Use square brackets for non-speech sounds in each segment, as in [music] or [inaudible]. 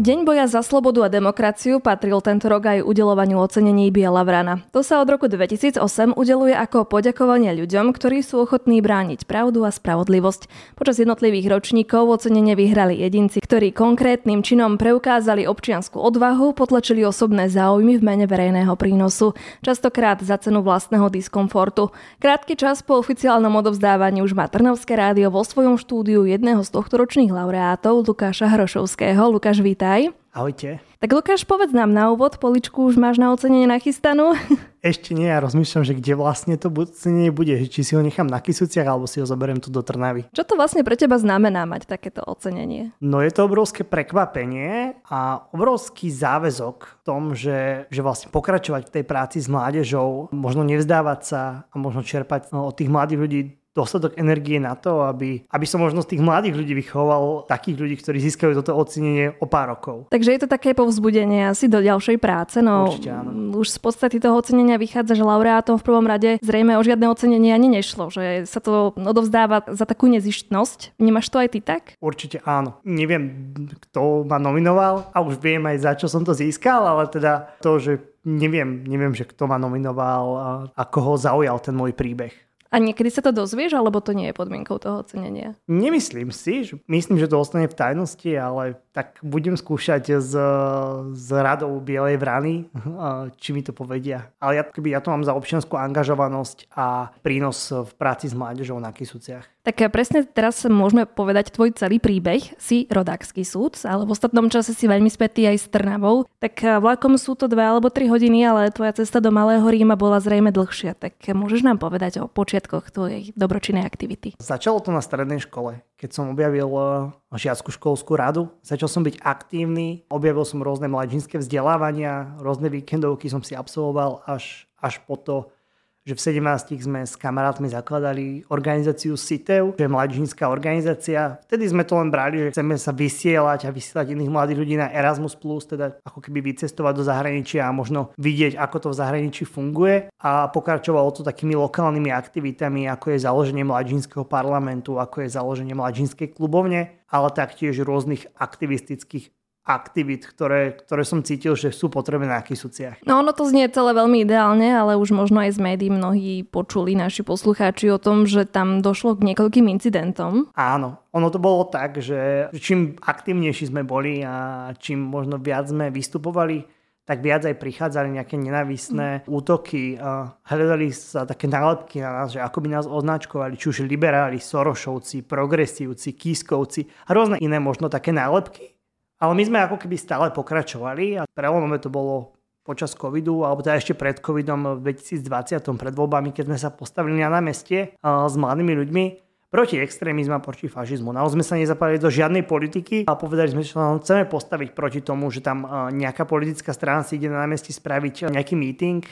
Deň boja za slobodu a demokraciu patril tento rok aj udelovaniu ocenení Biela vrana. To sa od roku 2008 udeluje ako poďakovanie ľuďom, ktorí sú ochotní brániť pravdu a spravodlivosť. Počas jednotlivých ročníkov ocenenie vyhrali jedinci, ktorí konkrétnym činom preukázali občiansku odvahu, potlačili osobné záujmy v mene verejného prínosu, častokrát za cenu vlastného diskomfortu. Krátky čas po oficiálnom odovzdávaní už má Trnavské rádio vo svojom štúdiu jedného z tohto ročných laureátov Lukáša Hrošovského. Lukáš, vítaj. Ahoj. Ahojte. Tak Lukáš, povedz nám na úvod, poličku už máš na ocenenie nachystanú? [laughs] Ešte nie, ja rozmýšľam, že kde vlastne to ocenenie bude, či si ho nechám na Kisuciach, alebo si ho zoberiem tu do Trnavy. Čo to vlastne pre teba znamená mať takéto ocenenie? No je to obrovské prekvapenie a obrovský záväzok v tom, že, že vlastne pokračovať v tej práci s mládežou, možno nevzdávať sa a možno čerpať no, od tých mladých ľudí dostatok energie na to, aby, aby som možno z tých mladých ľudí vychoval takých ľudí, ktorí získajú toto ocenenie o pár rokov. Takže je to také povzbudenie asi do ďalšej práce. No, Určite áno. Už z podstaty toho ocenenia vychádza, že laureátom v prvom rade zrejme o žiadne ocenenie ani nešlo, že sa to odovzdáva za takú nezištnosť. Nemáš to aj ty tak? Určite áno. Neviem, kto ma nominoval a už viem aj za čo som to získal, ale teda to, že neviem, neviem, že kto ma nominoval a ako ho zaujal ten môj príbeh. A niekedy sa to dozvieš, alebo to nie je podmienkou toho ocenenia? Nemyslím si. Že, myslím, že to ostane v tajnosti, ale tak budem skúšať s, s radou Bielej vrany, [laughs] či mi to povedia. Ale ja, keby ja to mám za občianskú angažovanosť a prínos v práci s mládežou na Kisuciach. Tak presne teraz môžeme povedať tvoj celý príbeh. Si rodáksky súd, ale v ostatnom čase si veľmi spätý aj s Trnavou. Tak vlakom sú to dve alebo tri hodiny, ale tvoja cesta do Malého Ríma bola zrejme dlhšia. Tak môžeš nám povedať o počiatkoch tvojej dobročinnej aktivity? Začalo to na strednej škole, keď som objavil eh, žiackú školskú radu. Začal som byť aktívny, objavil som rôzne mladžinské vzdelávania, rôzne víkendovky som si absolvoval až, až po to, že v 17 sme s kamarátmi zakladali organizáciu SITEV, čo je mladžinská organizácia. Vtedy sme to len brali, že chceme sa vysielať a vysielať iných mladých ľudí na Erasmus+, teda ako keby vycestovať do zahraničia a možno vidieť, ako to v zahraničí funguje. A pokračovalo to takými lokálnymi aktivitami, ako je založenie mladžinského parlamentu, ako je založenie mladžinskej klubovne, ale taktiež rôznych aktivistických aktivít, ktoré, ktoré som cítil, že sú potrebné na Kisuciach. No ono to znie celé veľmi ideálne, ale už možno aj z médií mnohí počuli naši poslucháči o tom, že tam došlo k niekoľkým incidentom. Áno, ono to bolo tak, že čím aktívnejší sme boli a čím možno viac sme vystupovali, tak viac aj prichádzali nejaké nenavisné mm. útoky. A hľadali sa také nálepky na nás, že ako by nás označkovali, či už liberáli, Sorošovci, progresívci, Kískovci a rôzne iné možno také nálepky. Ale my sme ako keby stále pokračovali a prelomové to bolo počas covidu, alebo teda ešte pred covidom v 2020, pred voľbami, keď sme sa postavili na námestie s mladými ľuďmi proti extrémizmu a proti fašizmu. Naozaj sme sa nezapali do žiadnej politiky a povedali sme, že sa chceme postaviť proti tomu, že tam nejaká politická strana si ide na námestie spraviť nejaký meeting.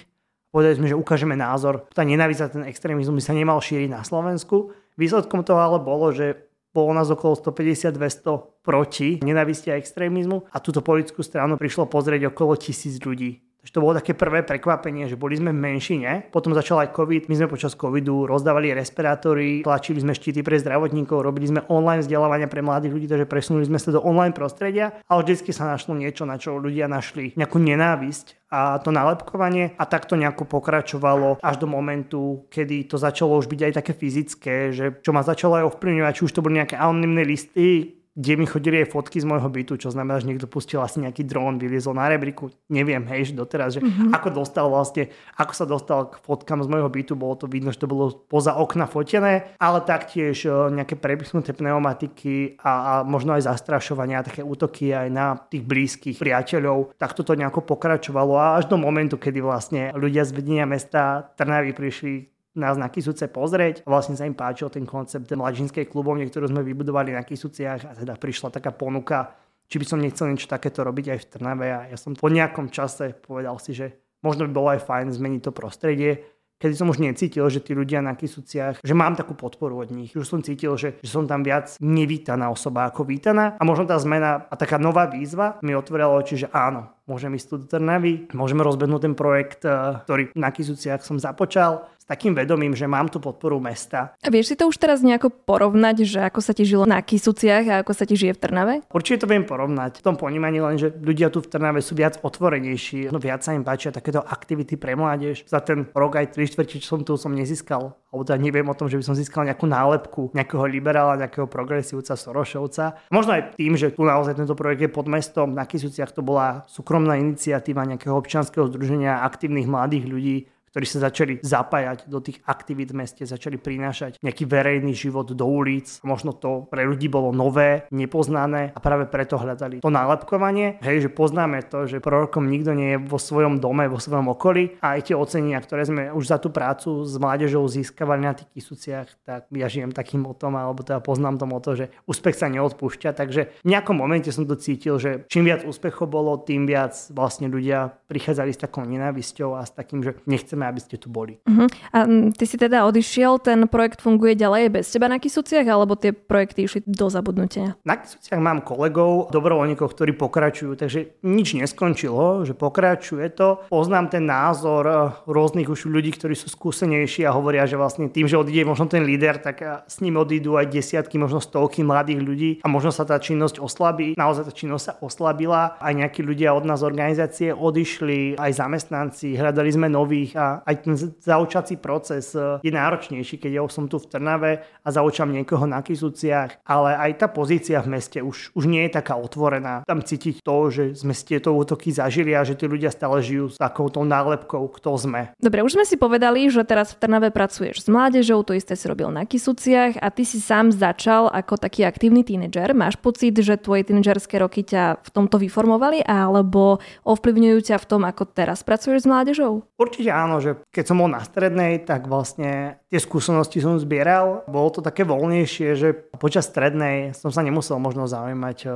Povedali sme, že ukážeme názor. Tá nenávisť a ten extrémizmus by sa nemal šíriť na Slovensku. Výsledkom toho ale bolo, že bolo nás okolo 150-200 proti nenavisti a extrémizmu a túto politickú stranu prišlo pozrieť okolo tisíc ľudí. Takže to bolo také prvé prekvapenie, že boli sme v menšine. Potom začal aj COVID. My sme počas COVIDu rozdávali respirátory, tlačili sme štíty pre zdravotníkov, robili sme online vzdelávania pre mladých ľudí, takže presunuli sme sa do online prostredia. Ale vždy sa našlo niečo, na čo ľudia našli nejakú nenávisť a to nálepkovanie a takto nejako pokračovalo až do momentu, kedy to začalo už byť aj také fyzické, že čo ma začalo aj ovplyvňovať, či už to boli nejaké anonimné listy, kde mi chodili aj fotky z môjho bytu, čo znamená, že niekto pustil asi nejaký dron, vyliezol na rebríku. Neviem, hej, že doteraz, že mm-hmm. ako dostal vlastne, ako sa dostal k fotkám z môjho bytu, bolo to vidno, že to bolo poza okna fotené, ale taktiež e, nejaké prepichnuté pneumatiky a, a možno aj zastrašovania, také útoky aj na tých blízkych priateľov. Tak toto nejako pokračovalo a až do momentu, kedy vlastne ľudia z vedenia mesta Trnavy prišli nás na Kisuce pozrieť. Vlastne sa im páčil ten koncept mladžinskej klubovne, ktorú sme vybudovali na Kisuciach a teda prišla taká ponuka, či by som nechcel niečo takéto robiť aj v Trnave a ja som po nejakom čase povedal si, že možno by bolo aj fajn zmeniť to prostredie, kedy som už necítil, že tí ľudia na Kisuciach, že mám takú podporu od nich. Už som cítil, že, že som tam viac nevítaná osoba ako vítaná a možno tá zmena a taká nová výzva mi otvorila oči, že áno, môžem ísť tu do Trnavy, môžeme rozbehnúť ten projekt, e, ktorý na Kisuciach som započal takým vedomím, že mám tu podporu mesta. A vieš si to už teraz nejako porovnať, že ako sa ti žilo na Kisuciach a ako sa ti žije v Trnave? Určite to viem porovnať. V tom ponímaní len, že ľudia tu v Trnave sú viac otvorenejší, no viac sa im páčia takéto aktivity pre mládež. Za ten rok aj 3 čtvrti, čo som tu, som nezískal, alebo teda neviem o tom, že by som získal nejakú nálepku nejakého liberála, nejakého progresívca, Sorošovca. Možno aj tým, že tu naozaj tento projekt je pod mestom. Na Kisuciach to bola súkromná iniciatíva nejakého občianskeho združenia aktívnych mladých ľudí, ktorí sa začali zapájať do tých aktivít v meste, začali prinášať nejaký verejný život do ulic. Možno to pre ľudí bolo nové, nepoznané a práve preto hľadali to nálepkovanie. Hej, že poznáme to, že prorokom nikto nie je vo svojom dome, vo svojom okolí a aj tie ocenenia, ktoré sme už za tú prácu s mládežou získavali na tých kisuciach, tak ja žijem takým tom, alebo teda poznám to že úspech sa neodpúšťa. Takže v nejakom momente som to cítil, že čím viac úspechov bolo, tým viac vlastne ľudia prichádzali s takou nenávisťou a s takým, že nechcem chceme, aby ste tu boli. Uh-huh. A ty si teda odišiel, ten projekt funguje ďalej bez teba na Kisuciach, alebo tie projekty išli do zabudnutia? Na Kisuciach mám kolegov, dobrovoľníkov, ktorí pokračujú, takže nič neskončilo, že pokračuje to. Poznám ten názor eh, rôznych už ľudí, ktorí sú skúsenejší a hovoria, že vlastne tým, že odíde možno ten líder, tak eh, s ním odídu aj desiatky, možno stovky mladých ľudí a možno sa tá činnosť oslabí. Naozaj tá činnosť sa oslabila. Aj nejakí ľudia od nás organizácie odišli, aj zamestnanci, hľadali sme nových a aj ten zaučací proces e, je náročnejší, keď ja som tu v Trnave a zaučam niekoho na Kisuciach, ale aj tá pozícia v meste už, už nie je taká otvorená. Tam cítiť to, že sme s tieto útoky zažili a že tí ľudia stále žijú s takouto nálepkou, kto sme. Dobre, už sme si povedali, že teraz v Trnave pracuješ s mládežou, to isté si robil na Kisuciach a ty si sám začal ako taký aktívny tínedžer. Máš pocit, že tvoje tínedžerské roky ťa v tomto vyformovali alebo ovplyvňujú ťa v tom, ako teraz pracuješ s mládežou? Určite áno, že keď som bol na strednej, tak vlastne tie skúsenosti som zbieral. Bolo to také voľnejšie, že počas strednej som sa nemusel možno zaujímať eh,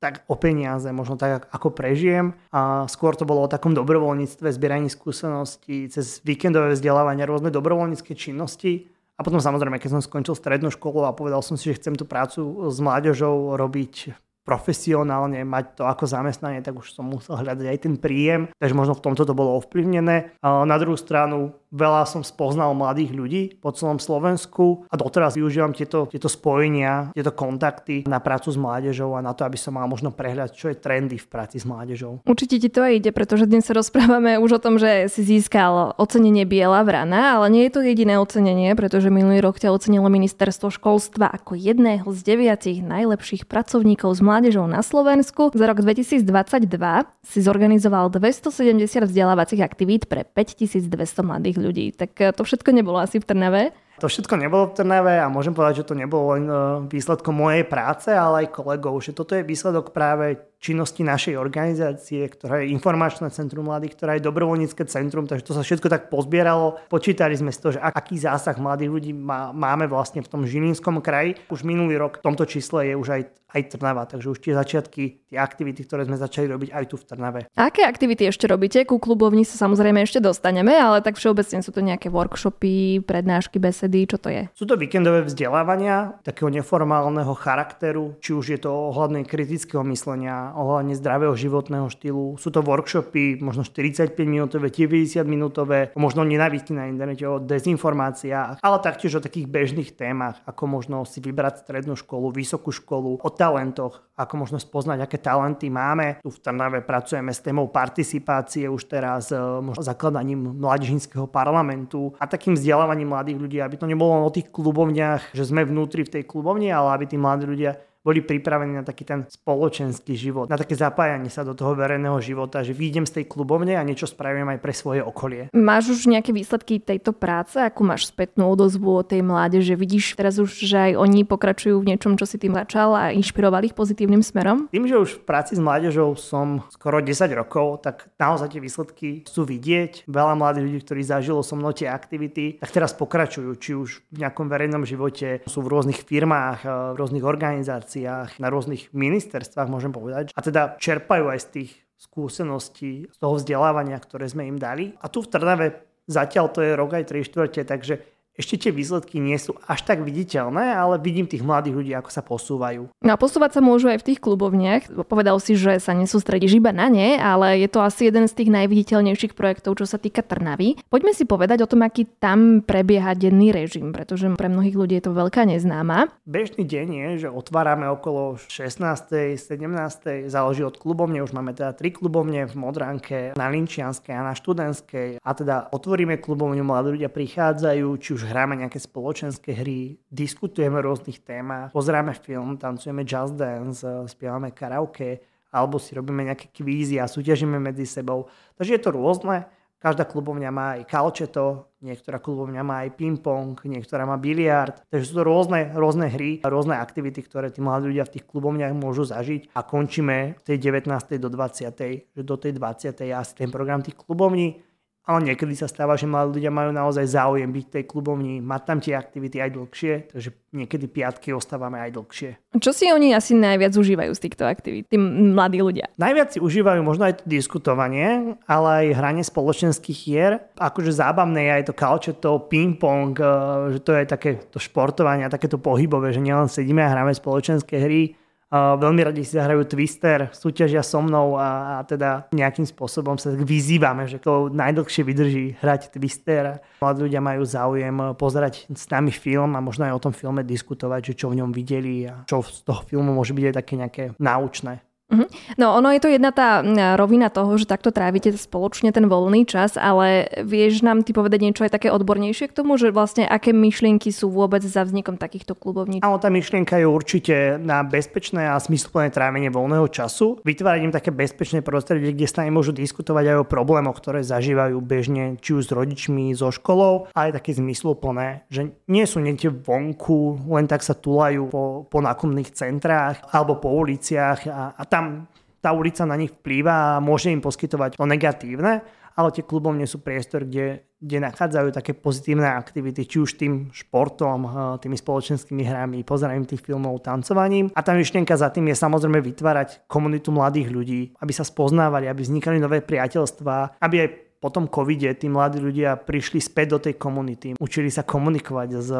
tak o peniaze, možno tak, ako prežijem. A skôr to bolo o takom dobrovoľníctve, zbieraní skúseností, cez víkendové vzdelávanie, rôzne dobrovoľnícke činnosti. A potom samozrejme, keď som skončil strednú školu a povedal som si, že chcem tú prácu s mládežou robiť profesionálne mať to ako zamestnanie, tak už som musel hľadať aj ten príjem, takže možno v tomto to bolo ovplyvnené. Na druhú stranu veľa som spoznal mladých ľudí po celom Slovensku a doteraz využívam tieto, tieto spojenia, tieto kontakty na prácu s mládežou a na to, aby som mal možno prehľad, čo je trendy v práci s mládežou. Určite ti to aj ide, pretože dnes sa rozprávame už o tom, že si získal ocenenie Biela vrana, ale nie je to jediné ocenenie, pretože minulý rok ťa ocenilo ministerstvo školstva ako jedného z deviatich najlepších pracovníkov s mládežou na Slovensku. Za rok 2022 si zorganizoval 270 vzdelávacích aktivít pre 5200 mladých ľudí. Tak eh, to všetko nebolo asi v Trnave. To všetko nebolo v Trnave a môžem povedať, že to nebolo len eh, výsledkom mojej práce, ale aj kolegov, že toto je výsledok práve činnosti našej organizácie, ktorá je informačné centrum mladých, ktorá je dobrovoľnícke centrum, takže to sa všetko tak pozbieralo. Počítali sme si to, že aký zásah mladých ľudí má, máme vlastne v tom Žilinskom kraji. Už minulý rok v tomto čísle je už aj, aj Trnava, takže už tie začiatky, tie aktivity, ktoré sme začali robiť aj tu v Trnave. Aké aktivity ešte robíte? Ku klubovni sa samozrejme ešte dostaneme, ale tak všeobecne sú to nejaké workshopy, prednášky, besedy, čo to je? Sú to víkendové vzdelávania takého neformálneho charakteru, či už je to ohľadne kritického myslenia, ohľadne zdravého životného štýlu. Sú to workshopy, možno 45 minútové, 90 minútové, možno nenávisti na internete, o dezinformáciách, ale taktiež o takých bežných témach, ako možno si vybrať strednú školu, vysokú školu, o talentoch, ako možno spoznať, aké talenty máme. Tu v Trnave pracujeme s témou participácie už teraz, e, možno zakladaním mladížinského parlamentu a takým vzdelávaním mladých ľudí, aby to nebolo o tých klubovniach, že sme vnútri v tej klubovni, ale aby tí mladí ľudia boli pripravení na taký ten spoločenský život, na také zapájanie sa do toho verejného života, že výjdem z tej klubovne a niečo spravím aj pre svoje okolie. Máš už nejaké výsledky tejto práce? Akú máš spätnú odozvu od tej mládeže? Vidíš teraz už, že aj oni pokračujú v niečom, čo si tým začal a inšpirovali ich pozitívnym smerom? Tým, že už v práci s mládežou som skoro 10 rokov, tak naozaj tie výsledky sú vidieť. Veľa mladých ľudí, ktorí zažilo so mnou tie aktivity, tak teraz pokračujú, či už v nejakom verejnom živote, sú v rôznych firmách, v rôznych organizáciách organizáciách, na rôznych ministerstvách, môžem povedať. A teda čerpajú aj z tých skúseností, z toho vzdelávania, ktoré sme im dali. A tu v Trnave zatiaľ to je rok aj 3 štvrte, takže ešte tie výsledky nie sú až tak viditeľné, ale vidím tých mladých ľudí, ako sa posúvajú. No a posúvať sa môžu aj v tých klubovniach. Povedal si, že sa nesústredíš iba na ne, ale je to asi jeden z tých najviditeľnejších projektov, čo sa týka Trnavy. Poďme si povedať o tom, aký tam prebieha denný režim, pretože pre mnohých ľudí je to veľká neznáma. Bežný deň je, že otvárame okolo 16. 17. záleží od klubovne, už máme teda tri klubovne v Modranke, na Linčianskej a na Študentskej a teda otvoríme klubovňu, mladí ľudia prichádzajú, či už hráme nejaké spoločenské hry, diskutujeme o rôznych témach, pozeráme film, tancujeme jazz dance, spievame karaoke, alebo si robíme nejaké kvízy a súťažíme medzi sebou. Takže je to rôzne. Každá klubovňa má aj kalčeto, niektorá klubovňa má aj ping-pong, niektorá má biliard. Takže sú to rôzne, rôzne hry a rôzne aktivity, ktoré tí mladí ľudia v tých klubovniach môžu zažiť. A končíme v tej 19. do 20. že do tej 20. asi ten program tých klubovní ale niekedy sa stáva, že mladí ľudia majú naozaj záujem byť v tej klubovni, mať tam tie aktivity aj dlhšie, takže niekedy piatky ostávame aj dlhšie. Čo si oni asi najviac užívajú z týchto aktivít, tí mladí ľudia? Najviac si užívajú možno aj to diskutovanie, ale aj hranie spoločenských hier. Akože zábavné je aj to kalčeto, ping-pong, eh, že to je také to športovanie, takéto pohybové, že nielen sedíme a hráme spoločenské hry, veľmi radi si zahrajú Twister, súťažia so mnou a, a teda nejakým spôsobom sa vyzývame, že to najdlhšie vydrží hrať Twister. Mladí ľudia majú záujem pozerať s nami film a možno aj o tom filme diskutovať, že čo v ňom videli a čo z toho filmu môže byť aj také nejaké náučné. Mhm. No ono je to jedna tá rovina toho, že takto trávite spoločne ten voľný čas, ale vieš nám ty povedať niečo aj také odbornejšie k tomu, že vlastne aké myšlienky sú vôbec za vznikom takýchto klubovní? Áno, tá myšlienka je určite na bezpečné a smysluplné trávenie voľného času. Vytvárať im také bezpečné prostredie, kde sa môžu diskutovať aj o problémoch, ktoré zažívajú bežne, či už s rodičmi, so školou, ale také zmysluplné, že nie sú niekde vonku, len tak sa tulajú po, po nákupných centrách alebo po uliciach a, a tam tam tá ulica na nich vplýva a môže im poskytovať to negatívne, ale tie klubovne sú priestor, kde, kde nachádzajú také pozitívne aktivity, či už tým športom, eh, tými spoločenskými hrami, pozeraním tých filmov, tancovaním. A tá myšlienka za tým je samozrejme vytvárať komunitu mladých ľudí, aby sa spoznávali, aby vznikali nové priateľstvá, aby aj po tom covide tí mladí ľudia prišli späť do tej komunity, učili sa komunikovať s,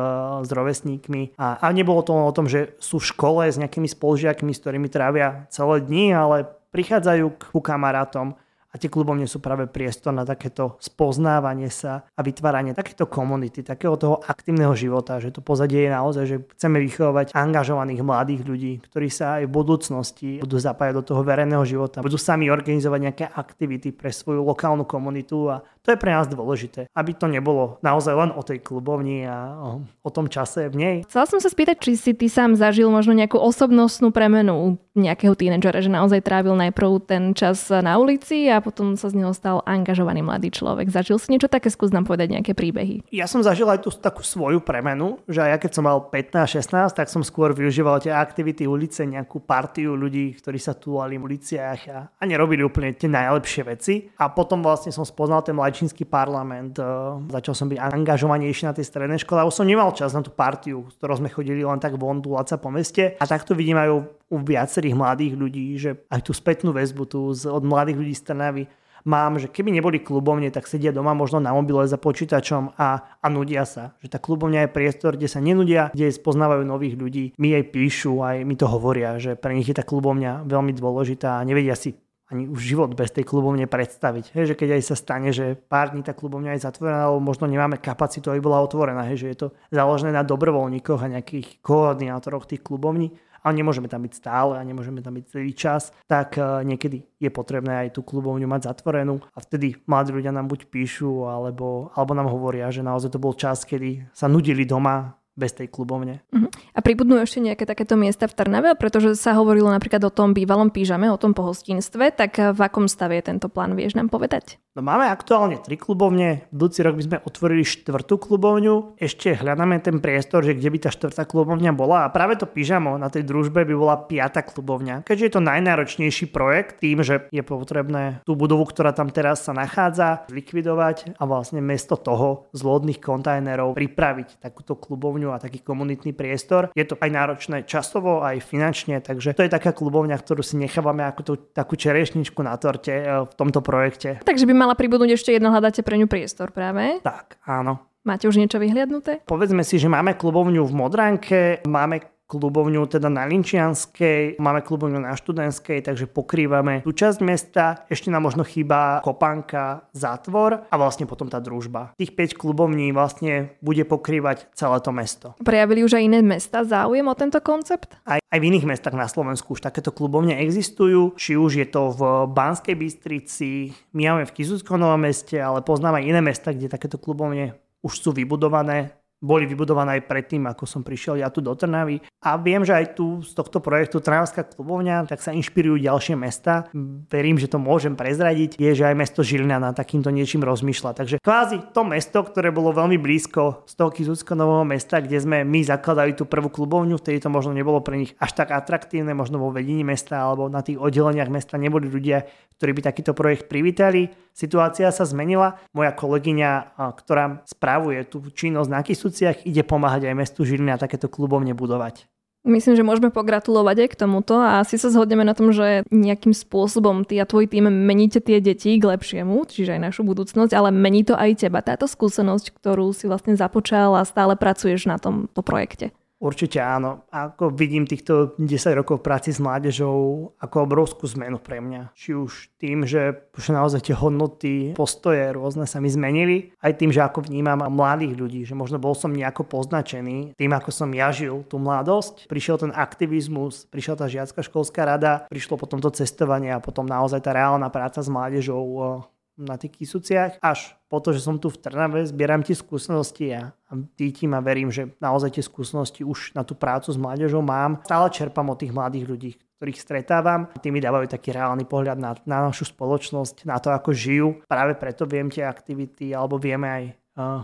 s rovesníkmi. A, a nebolo to o tom, že sú v škole s nejakými spolužiakmi, s ktorými trávia celé dni, ale prichádzajú k kamarátom a tie klubovne sú práve priestor na takéto spoznávanie sa a vytváranie takéto komunity, takého toho aktívneho života, že to pozadie je naozaj, že chceme vychovať angažovaných mladých ľudí, ktorí sa aj v budúcnosti budú zapájať do toho verejného života, budú sami organizovať nejaké aktivity pre svoju lokálnu komunitu a to je pre nás dôležité, aby to nebolo naozaj len o tej klubovni a o, o tom čase v nej. Chcela som sa spýtať, či si ty sám zažil možno nejakú osobnostnú premenu nejakého tínedžera, že naozaj trávil najprv ten čas na ulici a potom sa z neho stal angažovaný mladý človek. Zažil si niečo také? Skús nám povedať nejaké príbehy. Ja som zažil aj tú takú svoju premenu, že ja keď som mal 15-16, tak som skôr využíval tie aktivity ulice, nejakú partiu ľudí, ktorí sa túlali v uliciach a, a nerobili úplne tie najlepšie veci. A potom vlastne som spoznal ten čínsky parlament, eh, začal som byť angažovanejší na tej strednej škole a som nemal čas na tú partiu, s ktorou sme chodili len tak von sa po meste. A takto vidím aj u, viacerých mladých ľudí, že aj tú spätnú väzbu tu od mladých ľudí z Trnavy mám, že keby neboli klubovne, tak sedia doma možno na mobile za počítačom a, a nudia sa. Že tá klubovňa je priestor, kde sa nenudia, kde spoznávajú nových ľudí. Mi jej píšu, aj mi to hovoria, že pre nich je tá klubovňa veľmi dôležitá a nevedia si ani už život bez tej klubovne predstaviť. Hej, že keď aj sa stane, že pár dní tá klubovňa je zatvorená, alebo možno nemáme kapacitu, aby bola otvorená, hej, že je to založené na dobrovoľníkoch a nejakých koordinátoroch tých klubovní, ale nemôžeme tam byť stále a nemôžeme tam byť celý čas, tak uh, niekedy je potrebné aj tú klubovňu mať zatvorenú a vtedy mladí ľudia nám buď píšu, alebo, alebo nám hovoria, že naozaj to bol čas, kedy sa nudili doma bez tej klubovne. Uh-huh. A pribudnú ešte nejaké takéto miesta v Trnave, pretože sa hovorilo napríklad o tom bývalom pížame, o tom pohostinstve, tak v akom stave je tento plán, vieš nám povedať? No máme aktuálne tri klubovne, budúci rok by sme otvorili štvrtú klubovňu, ešte hľadáme ten priestor, že kde by tá štvrtá klubovňa bola. A práve to pyžamo na tej družbe by bola piata klubovňa, keďže je to najnáročnejší projekt tým, že je potrebné tú budovu, ktorá tam teraz sa nachádza, likvidovať a vlastne mesto toho z lodných kontajnerov pripraviť takúto klubovňu a taký komunitný priestor. Je to aj náročné časovo, aj finančne, takže to je taká klubovňa, ktorú si nechávame ako tú, takú čerešničku na torte eh, v tomto projekte. Takže by mala pribudnúť ešte jedna, hľadáte pre ňu priestor práve? Tak, áno. Máte už niečo vyhliadnuté? Povedzme si, že máme klubovňu v Modránke, máme klubovňu teda na Linčianskej, máme klubovňu na Študentskej, takže pokrývame tú časť mesta, ešte nám možno chýba Kopanka, Zátvor a vlastne potom tá družba. Tých 5 klubovní vlastne bude pokrývať celé to mesto. Prejavili už aj iné mesta záujem o tento koncept? Aj, aj v iných mestách na Slovensku už takéto klubovne existujú, či už je to v Banskej Bystrici, my máme v Kisuckom Novom meste, ale poznám aj iné mesta, kde takéto klubovne už sú vybudované boli vybudované aj predtým, ako som prišiel ja tu do Trnavy. A viem, že aj tu z tohto projektu Trnavská klubovňa, tak sa inšpirujú ďalšie mesta. Verím, že to môžem prezradiť. Je, že aj mesto Žilina na takýmto niečím rozmýšľa. Takže kvázi to mesto, ktoré bolo veľmi blízko z toho Kizucko nového mesta, kde sme my zakladali tú prvú klubovňu, vtedy to možno nebolo pre nich až tak atraktívne, možno vo vedení mesta alebo na tých oddeleniach mesta neboli ľudia, ktorí by takýto projekt privítali. Situácia sa zmenila. Moja kolegyňa, ktorá spravuje tú činnosť na Kisu inštitúciách ide pomáhať aj mestu Žilina takéto klubovne budovať. Myslím, že môžeme pogratulovať aj k tomuto a asi sa zhodneme na tom, že nejakým spôsobom ty a tvoj tým meníte tie deti k lepšiemu, čiže aj našu budúcnosť, ale mení to aj teba, táto skúsenosť, ktorú si vlastne započal a stále pracuješ na tomto projekte. Určite áno. Ako vidím týchto 10 rokov práci s mládežou ako obrovskú zmenu pre mňa. Či už tým, že už naozaj tie hodnoty, postoje rôzne sa mi zmenili, aj tým, že ako vnímam mladých ľudí, že možno bol som nejako poznačený tým, ako som ja žil tú mladosť. Prišiel ten aktivizmus, prišla tá žiacka školská rada, prišlo potom to cestovanie a potom naozaj tá reálna práca s mládežou na tých Kisuciach, až po to, že som tu v Trnave, zbieram tie skúsenosti a, a cítim a verím, že naozaj tie skúsenosti už na tú prácu s mládežou mám. Stále čerpám od tých mladých ľudí, ktorých stretávam. Tí mi dávajú taký reálny pohľad na, na našu spoločnosť, na to, ako žijú. Práve preto viem tie aktivity, alebo vieme aj uh,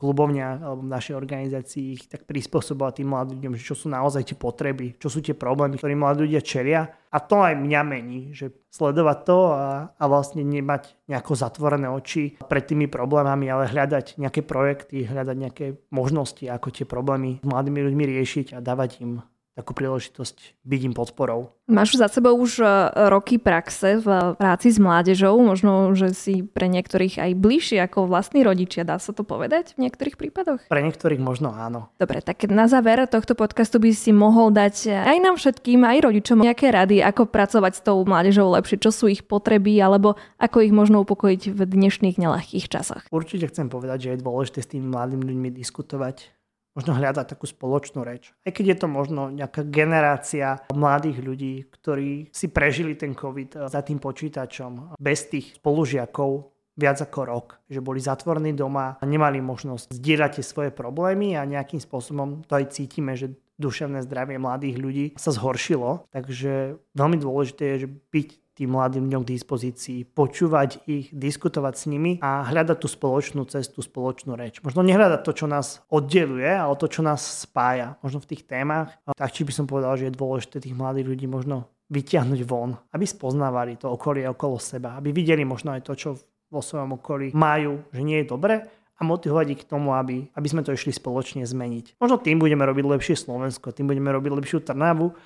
klubovňa alebo v našej organizácii ich tak prispôsobovať tým mladým ľuďom, že čo sú naozaj tie potreby, čo sú tie problémy, ktoré mladí ľudia čelia. A to aj mňa mení, že sledovať to a, a vlastne nemať nejako zatvorené oči pred tými problémami, ale hľadať nejaké projekty, hľadať nejaké možnosti, ako tie problémy s mladými ľuďmi riešiť a dávať im takú príležitosť byť im podporou. Máš za sebou už e, roky praxe v práci s mládežou, možno, že si pre niektorých aj bližšie ako vlastní rodičia, dá sa to povedať v niektorých prípadoch? Pre niektorých možno áno. Dobre, tak na záver tohto podcastu by si mohol dať aj nám všetkým, aj rodičom nejaké rady, ako pracovať s tou mládežou lepšie, čo sú ich potreby, alebo ako ich možno upokojiť v dnešných nelahkých časoch. Určite chcem povedať, že je dôležité s tými mladými ľuďmi diskutovať možno hľadať takú spoločnú reč. Aj keď je to možno nejaká generácia mladých ľudí, ktorí si prežili ten COVID za tým počítačom bez tých spolužiakov viac ako rok, že boli zatvorení doma a nemali možnosť zdieľať tie svoje problémy a nejakým spôsobom to aj cítime, že duševné zdravie mladých ľudí sa zhoršilo. Takže veľmi dôležité je, že byť tým mladým ľuďom k dispozícii, počúvať ich, diskutovať s nimi a hľadať tú spoločnú cestu, spoločnú reč. Možno nehľadať to, čo nás oddeluje, ale to, čo nás spája. Možno v tých témach. Tak či by som povedal, že je dôležité tých mladých ľudí možno vyťahnuť von, aby spoznávali to okolie okolo seba, aby videli možno aj to, čo vo svojom okolí majú, že nie je dobre a motivovať ich k tomu, aby, aby sme to išli spoločne zmeniť. Možno tým budeme robiť lepšie Slovensko, tým budeme robiť lepšiu Trnavu,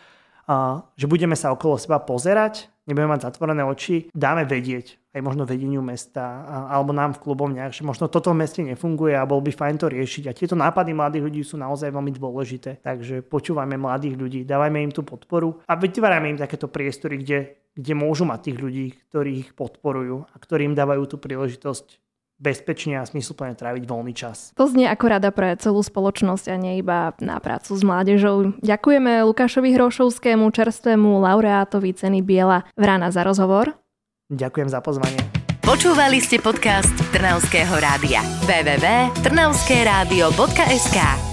a, že budeme sa okolo seba pozerať nebudeme mať zatvorené oči, dáme vedieť aj možno vedeniu mesta alebo nám v klubovniach, že možno toto v meste nefunguje a bol by fajn to riešiť. A tieto nápady mladých ľudí sú naozaj veľmi dôležité. Takže počúvajme mladých ľudí, dávajme im tú podporu a vytvárajme im takéto priestory, kde, kde môžu mať tých ľudí, ktorí ich podporujú a ktorí im dávajú tú príležitosť bezpečne a smysluplne tráviť voľný čas. To znie ako rada pre celú spoločnosť a nie iba na prácu s mládežou. Ďakujeme Lukášovi Hrošovskému, čerstvému laureátovi ceny Biela Vrana za rozhovor. Ďakujem za pozvanie. Počúvali ste podcast Trnavského rádia. www.trnavskeradio.sk